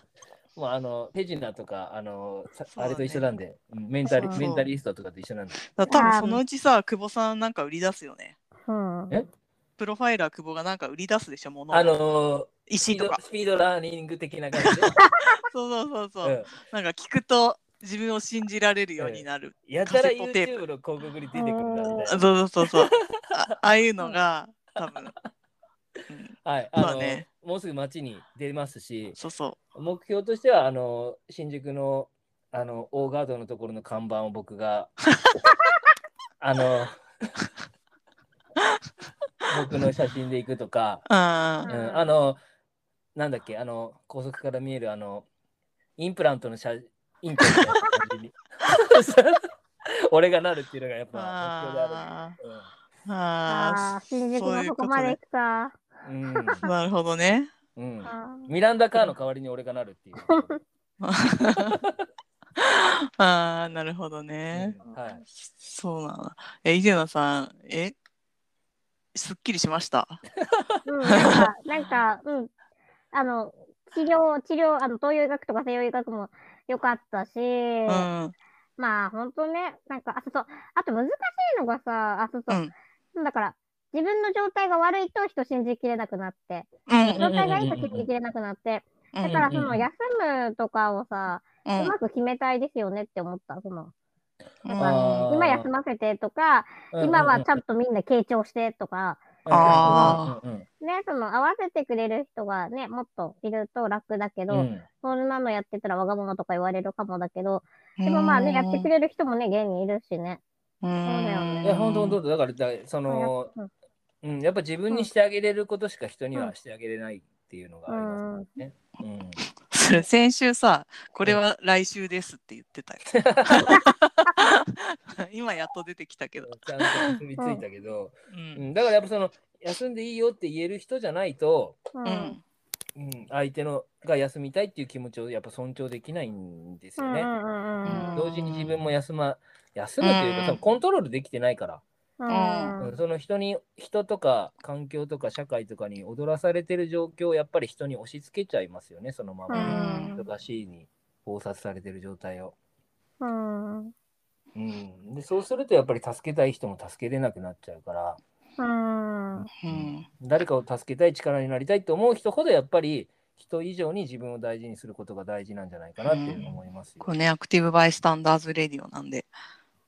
もうあの手品とかあの、あれと一緒なんで、うんメンタリメンタリストとかと一緒なんで。多分そのうちさ久保さんなんか売り出すよね。うん。え？プロファイラー久保がなんか売り出すでしょものを。あのード石とか。スピードラーニング的な感じで。そうそうそうそう、うん。なんか聞くと自分を信じられるようになる、やたら YouTube の広告に出てくるんだみたいそうな。そうそうそう。あああいうのが多分、うん、はい、あの、まあねもうすぐ街に出ますし、そうそ目標としてはあの新宿のあの大ガードのところの看板を僕が あの僕の写真で行くとか、うあうん、あのなんだっけあの高速から見えるあのインプラントの写インコみたいな感じに。俺がなるっていうのがやっぱ目標であある。ーあああ、新宿のそこまで行くか。うん。ーなるほどね。うん。ミランダ・カーの代わりに俺がなるっていう。ああなるほどね、うん。はい、そうなのえイデナさんえ？すっきりしました？ーうん、なんか、なんか、うん。あの、治療、治療、あの、東洋医学とか西洋医学も良かったし、うん。まあ、ほんとね、なんか、あ、そうそう、あと難しいのがさ、あ、そうそう。う、ん。だから、自分の状態が悪いと人信じきれなくなって、うん状態がいいと信じきれなくなって、だからその休むとかをさ、ううんまく決めたいですよねって思った。その。今休ませてとか、今はちゃんとみんな傾聴してとか、ね、その合わせてくれる人がね、もっといると楽だけど、うん。そんなのやってたらわがままとか言われるかもだけど、でもまあね、やってくれる人もね、現にいるしね。そうだよね。いや、本当本当？だから、だその、うんうん、やっぱ自分にしてあげれることしか人にはしてあげれないっていうのがありますうんね。うん。それ先週さこれは来週ですって言ってたよ 今やっと出てきたけど、ちゃんと結びついたけど、ううんん、だからやっぱその、休んでいいよって言える人じゃないと、う。うんんうん、相手のが休みたいっていう気持ちをやっぱ尊重できないんですよね。うんうんうんうん同時に自分も休ま、休むというか、うんそのコントロールできてないから。うん。うん。その人に人とか環境とか社会とかに踊らされてる状況をやっぱり人に押し付けちゃいますよねそのまま。うん。忙しいに包殺されてる状態を、うん。うん、でそうするとやっぱり助けたい人も助けれなくなっちゃうから。うん。うん。誰かを助けたい力になりたいと思う人ほどやっぱり人以上に自分を大事にすることが大事なんじゃないかなっていうのを思いますよ、これねアクティブバイスタンダーズレディオなんで。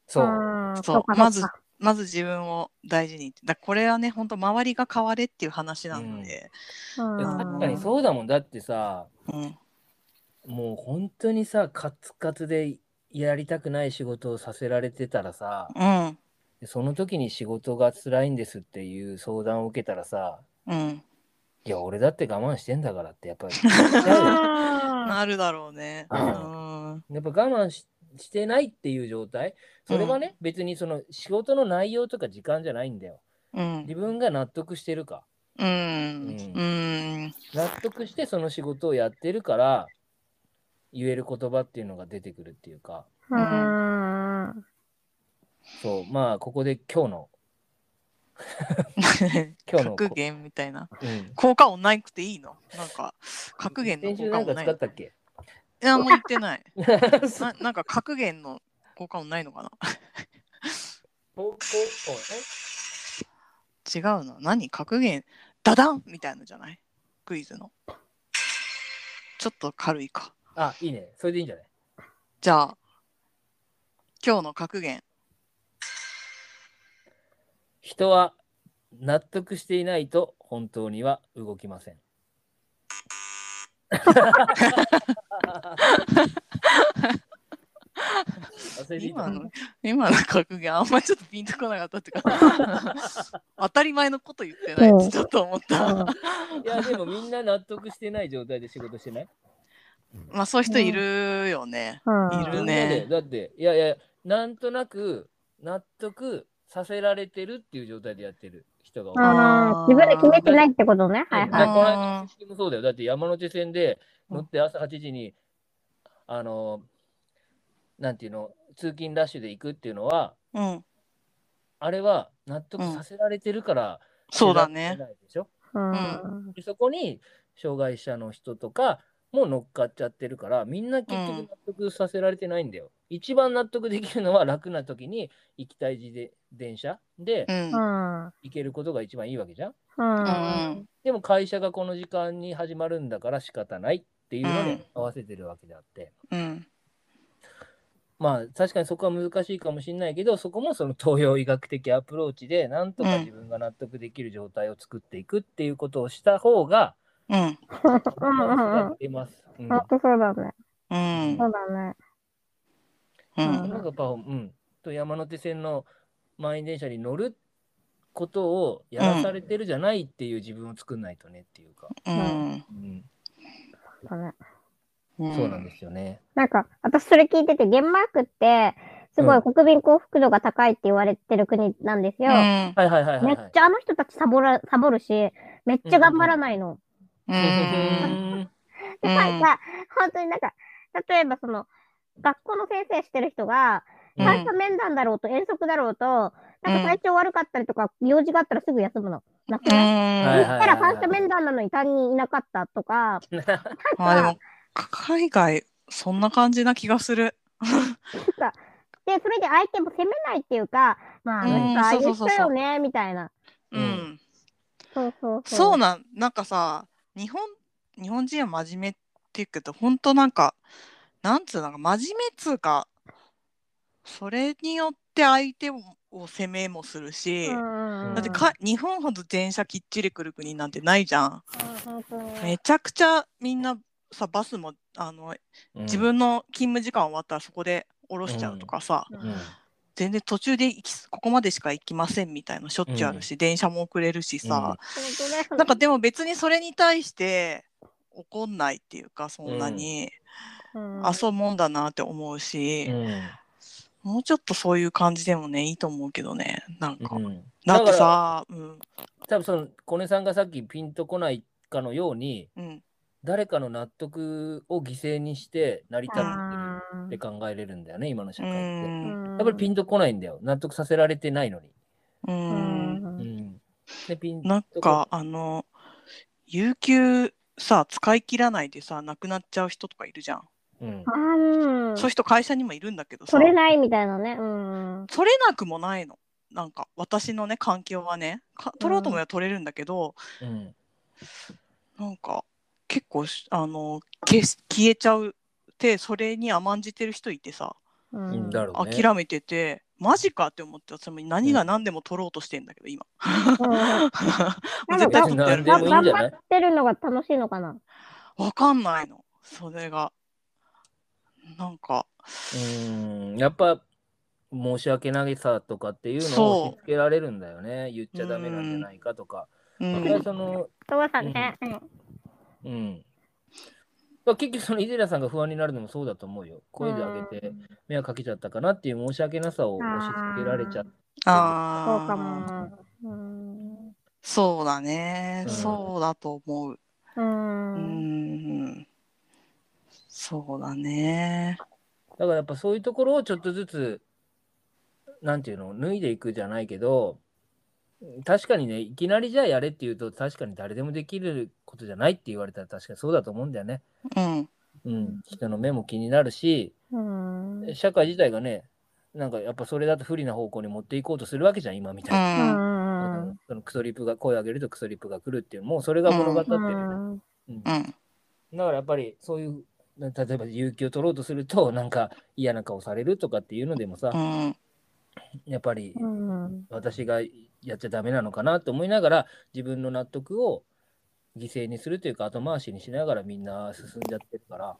そう、うん。そうか。まずまず自分を大事にだこれはね本当周りが変われっていう話なので、うん。確かにそうだもん。だってさうん。もう本当にさカツカツでやりたくない仕事をさせられてたらさうん。でその時に仕事が辛いんですっていう相談を受けたらさうん。いや俺だって我慢してんだからってやっぱり。なるだろうね。ううんん。やっぱ我慢ししてないっていう状態。それはね、別にその仕事の内容とか時間じゃないんだよ。うん。自分が納得してるか。うん。うん。納得してその仕事をやってるから言える言葉っていうのが出てくるっていうか。そう。まあここで今日の。今日の格言みたいな。うん。効果音ないくていいの？なんか格言の先週効果音ないの？なんか使ったっけ？いやもう言ってない。ななんか格言の効果音ないのかな？違うの。何格言？ダダンみたいのじゃない？クイズの。ちょっと軽いか。あいいね。それでいいんじゃない？じゃあ今日の格言。人は納得していないと本当には動きません。忘れていた。今の今の格言あんまちょっとピンとこなかったっていうか。当たり前のこと言ってないってちょっと思った、いやでもみんな納得してない状態で仕事してない？まあそういう人いるよね、うん。いるね。でだっていやいやなんとなく納得させられてるっていう状態でやってる人が多い。あー自分で決めてないってことね。はいはい。もそうだよ。だって山手線で乗って朝8時に、あの、なんていうの、通勤ラッシュで行くっていうのは、うんあれは納得させられてるから、そうだせねでしょ？うん。でそこに障害者の人とかも乗っかっちゃってるから、みんな結局納得させられてないんだよ。一番納得できるのは楽な時に行きたい自で電車でうんううんん。行けることが一番いいわけじゃん。うん。でも会社がこの時間に始まるんだから仕方ないっていうのうんで合わせてるわけであって、うんまあ確かにそこは難しいかもしれないけどそこもその東洋医学的アプローチでなんとか自分が納得できる状態を作っていくっていうことをした方が、うんうんうんうん。出ます。うんほんとそうだね。うんそうだね。うんなんかやっぱ、うん、と山手線の満員電車に乗ることをやらされてるじゃないっていう自分を作んないとねっていうか、うんうんそうだね。うんそうなんですよね。なんか、私それ聞いてて、デンマークって、すごい国民幸福度が高いって言われてる国なんですよ。うんはいはいはいはい、めっはい。ちゃあの人たちサボらサボるし、めっちゃ頑張らないの。うん。うんで、なん。か、本当になんか、例えばその、学校の先生してる人が、うん。最初面談だろうと遠足だろうと、なんか体調悪かったりとか、用事があったらすぐ休むの。なくうない？ん。はいそしたら三者面談なのに担任いなかったとか、まあでもか海外そんな感じな気がする。で、それで相手も責めないっていうか、まあ、あのうん人、ああいう人よね、みたいな。ううんん。そうそうそう。そうなんなんかさ日本日本人は真面目って言うけど本当なんかなんつうのか真面目っつうかそれによって相手を責めもするし、うんだってか日本ほど電車きっちり来る国なんてないじゃん。めちゃくちゃみんなさバスもあの自分の勤務時間終わったらそこで降ろしちゃうとかさ、うん全然途中で行きここまでしか行きませんみたいなしょっちゅうあるし、電車も遅れるしさ、本当だよなんかでも別にそれに対して怒んないっていうかそんなに。うん。遊ぶもんだなって思うし。う、ん。もうちょっとそういう感じでもねいいと思うけどね。なんか、うん。だってさうん。多分その小根さんがさっきピンとこないかのようにうん。誰かの納得を犠牲にして成り立ってるって考えれるんだよね今の社う会って。っぱりピンとこないんだよ。納得させられてないのに。ううん。うん。ん、でピンなんかあの有給さ使い切らないでさ亡くなっちゃう人とかいるじゃん、うん。あーうん。そういう人会社にもいるんだけどさ。取れないみたいなね。うん。取れなくもないの。なんか私のね環境はね。か取ろうと思えば取れるんだけど、うん。なんか結構しあの消えちゃう。ってそれに甘んじてる人いてさううんんだろうね。諦めててマジかって思って私も何が何でも取ろうとしてんだけど今。うん。絶対取ってやる。頑張ってるのが楽しいのかな？わかんないの。それが。なんか。うん。やっぱ申し訳ないさとかっていうのをそう。押し付けられるんだよね。言っちゃダメなんじゃないかとか。うん。そのそうだね。うん。うん、ら結局そのイゼラさんが不安になるのもそうだと思うよ。声で上げて迷惑かけちゃったかなっていう申し訳なさを押し付けられちゃって。ああ。そうかも。うん。そうだね。うんそうだと思う。う。うんん。そうだね。だからやっぱそういうところをちょっとずつ、なんていうの、脱いでいくじゃないけど、確かにね、いきなりじゃあやれって言うと、確かに誰でもできることじゃないって言われたら確かにそうだと思うんだよね。うん。うん。人の目も気になるし、うん。社会自体がね、なんかやっぱそれだと不利な方向に持っていこうとするわけじゃん、今みうたいに。ん。うん。そのクソリップが声を上げるとクソリップが来るっていう、もうそれが物語ってるよね。うん。うんうん。だからやっぱりそういう、な例えば勇気を取ろうとすると、なんか嫌な顔されるとかっていうのでもさ、うん。やっぱりうん。私がやっちゃダメなのかなと思いながら、自分の納得を犠牲にするというか、後回しにしながらみんな進んじゃってるから、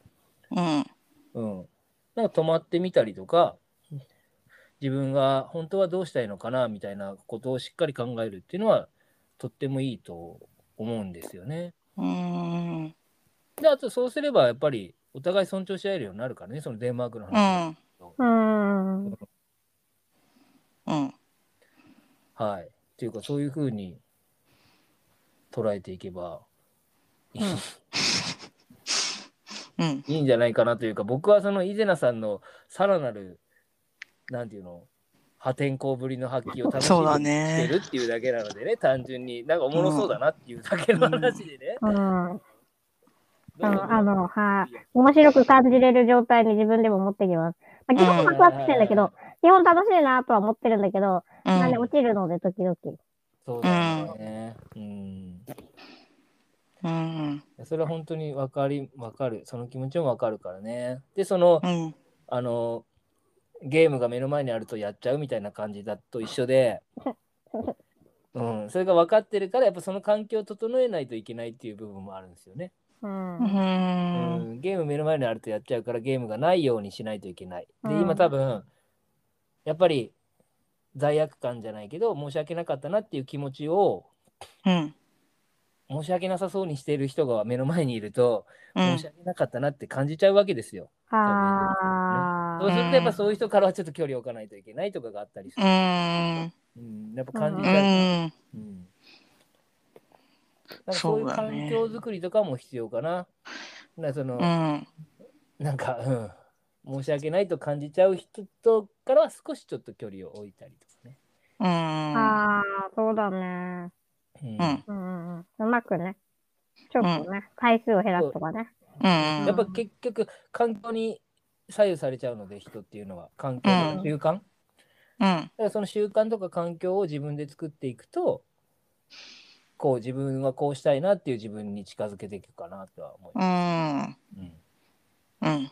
うん。うん。なんか止まってみたりとか、自分が本当はどうしたいのかなみたいなことをしっかり考えるっていうのは、とってもいいと思うんですよね。うん。で、あとそうすればやっぱりお互い尊重し合えるようになるからね、そのデンマークのう話。ん。うん。うん。はい。っていうか、そういうふうに捉えていけばいい,、うん。いいんじゃないかなというか、僕はそのイゼナさんのさらなる、なんていうの、破天荒ぶりの発揮を楽しそうだみにねしてるっていうだけなのでね、単純に、なんかおもろそうだなっていうだけの話でね。うん。どう？あの、あの、はい。面白く感じれる状態に自分でも持ってきます。まあ、基本ワクワクしてんだけど、基本楽しいなとは思ってるんだけど、なんで落ちるので、時々。そうだよね。うん。うん。それは本当にわかり、わかる。その気持ちもわかるからね。で、その、うん。あの、ゲームが目の前にあるとやっちゃうみたいな感じだと一緒で、うん、それが分かってるから、やっぱその環境を整えないといけないっていう部分もあるんですよね。うん。う。うんん、ゲーム目の前にあるとやっちゃうからゲームがないようにしないといけない。で、うん今多分、やっぱり罪悪感じゃないけど、申し訳なかったなっていう気持ちを、うん。申し訳なさそうにしている人が目の前にいると、うん申し訳なかったなって感じちゃうわけですよ。あそうするとやっぱそういう人からはちょっと距離を置かないといけないとかがあったりすうる。ん。うん、やっぱ感じうちゃう。ん。うん。なんかそういう環境づくりとかも必要かな。なその、うん。なんか、うん、申し訳ないと感じちゃう人とからは少しちょっと距離を置いたりとかね。うん。ああ、そうだね。うんうん。うんうん。うまくね。ちょっとね、回数を減らすとかね。うん。やっぱ結局、環境に左右されちゃうので、人っていうのは、環境うんの習慣、だうん。からその習慣とか環境を自分で作っていくと、こう自分はこうしたいなっていう自分に近づけていくかなとは思いうます。ん。うんうん。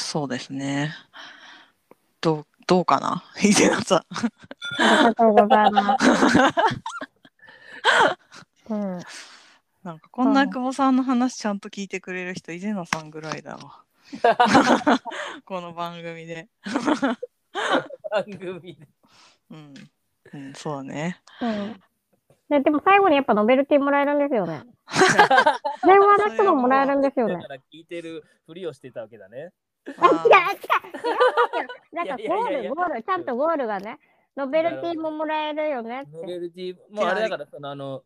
そうですね。どう、どうかな？伊勢なさん。ありがとうございます。うん。なんかこんな久保さんの話ちゃんと聞いてくれる人、伊勢野さんぐらいだわ。この番組で。番組で。うん。うん、そうだね。うん。で、でも最後にやっぱノベルティもらえるんですよね。電話の人ももらえるんですよねだか。ら聞いてるふりをしてたわけだね。あ、違う、違う。なんかゴール、ゴール、ちゃんとゴールがね、ノベルティももらえるよねって。ノベルティ、もうあれだから、そのあの、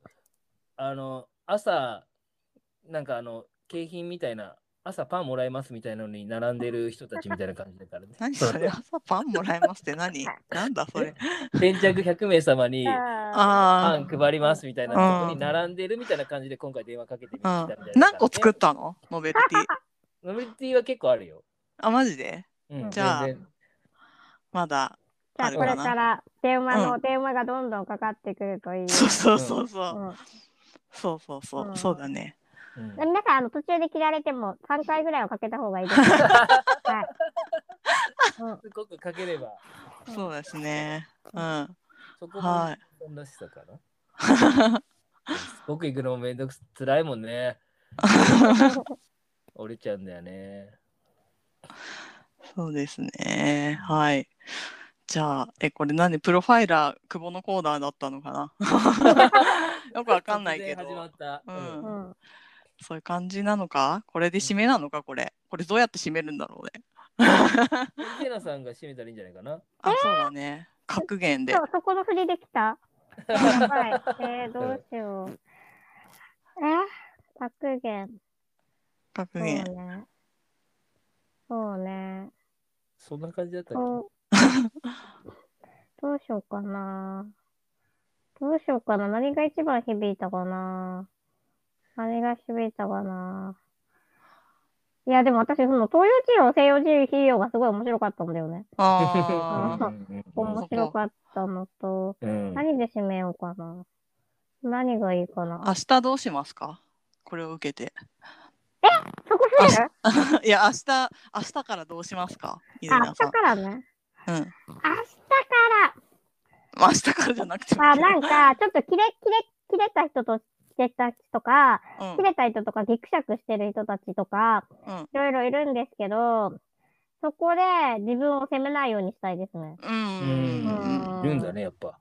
あの、朝、なんかあの、景品みたいな、朝パンもらえますみたいなのに並んでる人たちみたいな感じだからね。何それ朝パンもらえますって何？なんだそれ。先着100名様にあパあン配りますみたいなうんとこに並んでるみたいな感じで今回電話かけてみたあ。みたいな、うん。何個作ったの？ノベルティ。ノベルティは結構あるよ。あ、マジで？うん、じゃあ全然まだ。じゃああるかな？これから電話の、うん電話がどんどんかかってくるといい。そうそうそうそう。うんそうそうそうう。んそうだね。うんで皆さんあの途中で切られても3回ぐらいはかけた方がいいです。はい。うんすごくかければ、うんそうですね。うん。そこもはいそんなしさかな。すごく行くのもめんどくさ辛いもんね。折れちゃうんだよね。そうですね。はい。じゃあ、え、これ何プロファイラー、久保のコーナーだったのかな？よくわかんないけど。始まった。うんうんそういう感じなのか？これで締めなのか？これ。これどうやって締めるんだろうね。イゼナさんが締めたらいいんじゃないかな？あ、そうだね。格言でそ。この振りできた？やばい。えー、どうしよう。え格言。そう格言。ね。そうね。そんな感じだったっそうどうしようかな。どうしようかな。何が一番響いたかな。何が響いたかな。いや、でも私、その東洋治療、西洋治療がすごい面白かったんだよね。あ。面白かったのと、うん。何で締めようかな。何がいいかな。明日どうしますか？これを受けて。そこ触れるいや、明日、明日からどうしますか？明日。からね。うん。明日かまあ明日からじゃなくて。あ、なんか、ちょっとキレ、キレ、キレた人と、キレた人とか、うん切れた人とか、ギクシャクしてる人たちとか、うんいろいろいるんですけど、そこで自分を責めないようにしたいですね。う。うんん。いるんだね、やっぱ。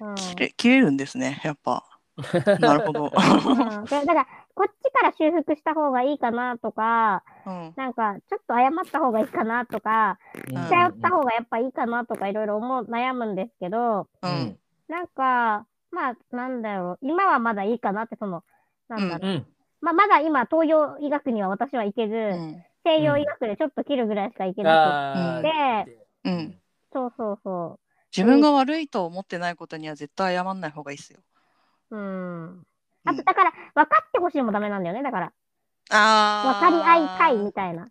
うん。切れ切れるんですね、やっぱ。なるほど。うん、でだから、こっちから修復した方がいいかなとか、うん。なんか、ちょっと謝った方がいいかなとか、うん頼った方がやっぱいいかなとか、いろいろ思う、悩むんですけど、ううんん。なんか、まあ、なんだろう、今はまだいいかなって、その、なんだろう、うん。まあ、まだ今、東洋医学には私は行けず、うん。西洋医学でちょっと切るぐらいしか行けな。くて、うん。そうそうそ自分が悪いと思ってないことには絶対謝んない方がいいですよ。う。うん。うんあと、だから、分かってほしいもダメなんだよね、だから。あ分かり合いたいみたいな。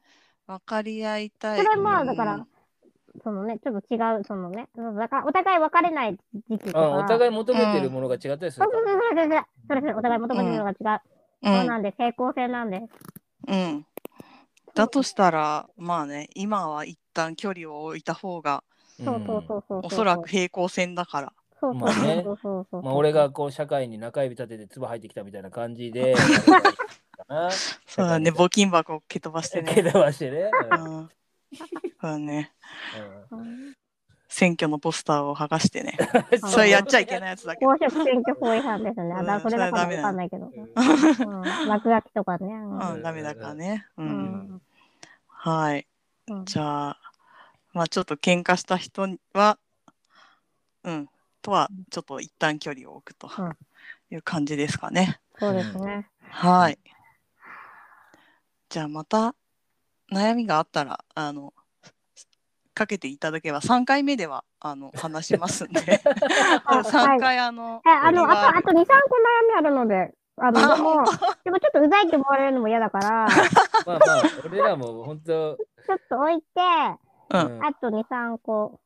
分かり合いたい。それも、うんだから、そのね、ちょっと違う、そのね、だからお互い別れない時期とか。あお互い、い求めてるものが違ったりすそうそう。そうそうそう、それそれ、お互い求めてるのが違う。そうなんで、平行線なんで。うん。うん。だとしたら、まあね、今は一旦距離を置いた方が、そうそうそうそう。おそらく。平行線だから。そうそうまあねそうそうそう。まあ、俺がこう社会に中指立てて唾入ってきたみたいな感じで。そうだね、募金箱を蹴飛ばしてけね。どばしてね。うん。そうだね。選挙のポスターを剥がしてね。うんそれやっちゃいけないやつだけど。公職選挙法違反ですね。あ、だうんそれだからわかんないけど。落書きとかね。うんうん、ダメだからね。う。うんんはい。うんじゃあ、まあちょっと喧嘩した人は、うん、とはちょっと一旦距離を置くとうんいう感じですかね。そうですね。はい。じゃあまた悩みがあったら、あの、かけていただければ3回目ではあの話しますんで あ3回あのえ、あの、あと、あと2、3個悩みあるので、あの、あでも、でもちょっとうざいって思われるのも嫌だから、ちまあまあ、俺らも本当、ょっと置いて、うんうんあと2、3個。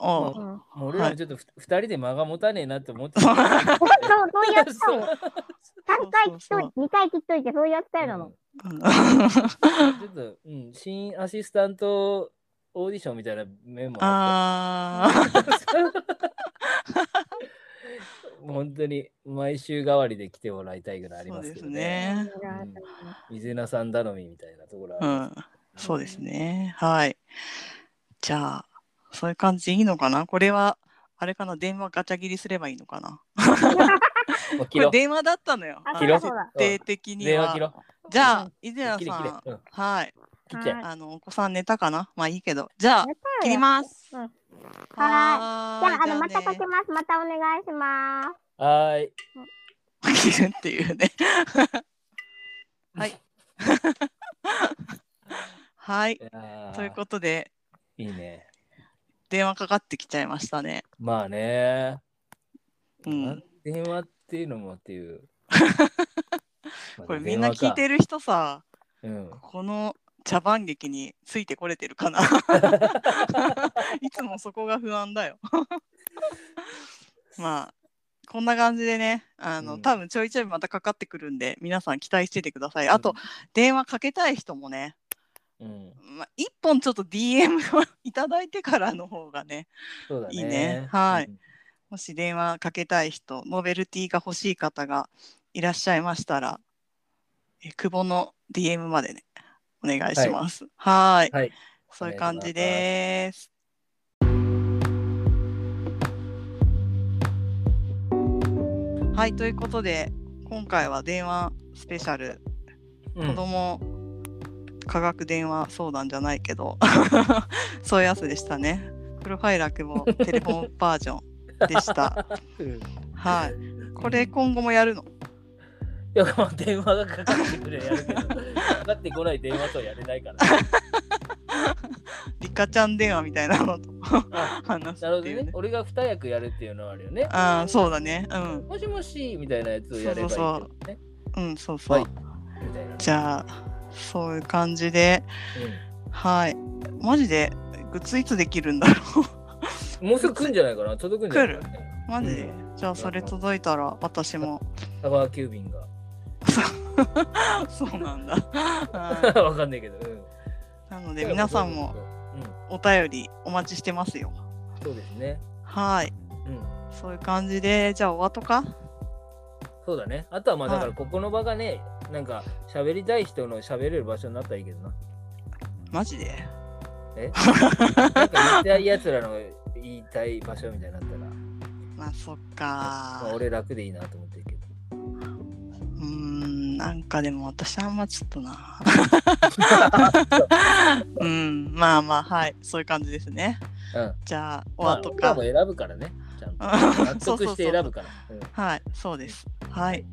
おううん。もう俺らもちょっとふ二人で間が持たねえなって思ってた。そう、そういうスタイル。そう3回切っといて、2回切っといて、そういうスタイルなの。うんちょっと、うん、新アシスタントオーディションみたいな面もあって、もう 本当に毎週代わりで来てもらいたいぐらいありますけどそうね。ですねうん水菜さん頼みみたいなところうん、そうですね。はい。じゃあ、そういう感じでいいのかな？これは、あれかな？電話ガチャ切りすればいいのかな？こ。れ電話だったのよ。定的には電話切。ろう。じゃあうん、伊勢谷さん。うんはい。あの、お子さん寝たかな？まあいいけど。じゃあ、切ります。うんはじゃあ、あの、またかねけます。またお願いします。はーい。切るっていうね。はい。はい。ということで、いいね。電話かかってきちゃいましたね。まあね。うん。電話っていうのもっていう。これみんな聞いてる人さ、る。うん。この茶番劇についてこれてるかな？いつもそこが不安だよ。まあ、こんな感じでね、あの、うん多分ちょいちょいまたかかってくるんで、皆さん期待しててください。あと、電話かけたい人もね、うん、まあ、一本ちょっと DM を いただいてからの方がね、そうだね。いいねはいうんもし電話かけたい人、ノベルティが欲しい方がいらっしゃいましたら、え久保の DM までね、お願いします。はーい。はい。そういう感じです。はい、ということで、今回は電話スペシャルうん子供科学電話相談じゃないけど そういうやつでしたね。プロファイルアクもテレフォンバージョンでした。うん。はい。これ今後もやるの？いや、まあ、電話がかかってくれやるけど、かかってこない電話とはやれないから。リカちゃん電話みたいなのとあ話すなるほどね。ね。俺が二役やるっていうのはあるよね。ああそうだね。うん。もしもしみたいなやつをやればいいけどね。うんそうそう、はい。みたいな。じゃあそういう感じで。はい。マジでグッズいつできるんだろう。ん、もうすぐ来るんじゃないかな。届くんじゃないかな、ね。うマジで、じゃあそれ届いたら私も。タワー急便が。そうなんだ。は わかんないけど。うん。いなので皆さんも。うん、お便りお待ちしてますよ。そうですね。はい。うん。そういう感じでじゃあお後か。そうだね。あとはまあだかはい。らここの場がね、なんか喋りたい人の喋れる場所になったらいいけどな。マジで？え？なんか言いたいやつらの言いたい場所みたいになったら、まあそっまあ、か俺楽でいいなと思ってるけど。うーんなんかでも私あんまちょっとな うんまあまあはいそういう感じですねうん。じゃあおまあ、後か、俺らも選ぶからね。ちゃんと。うん納得して選ぶから。うんはいそうですはい。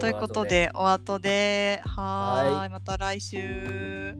ということでお後で。はい。また来週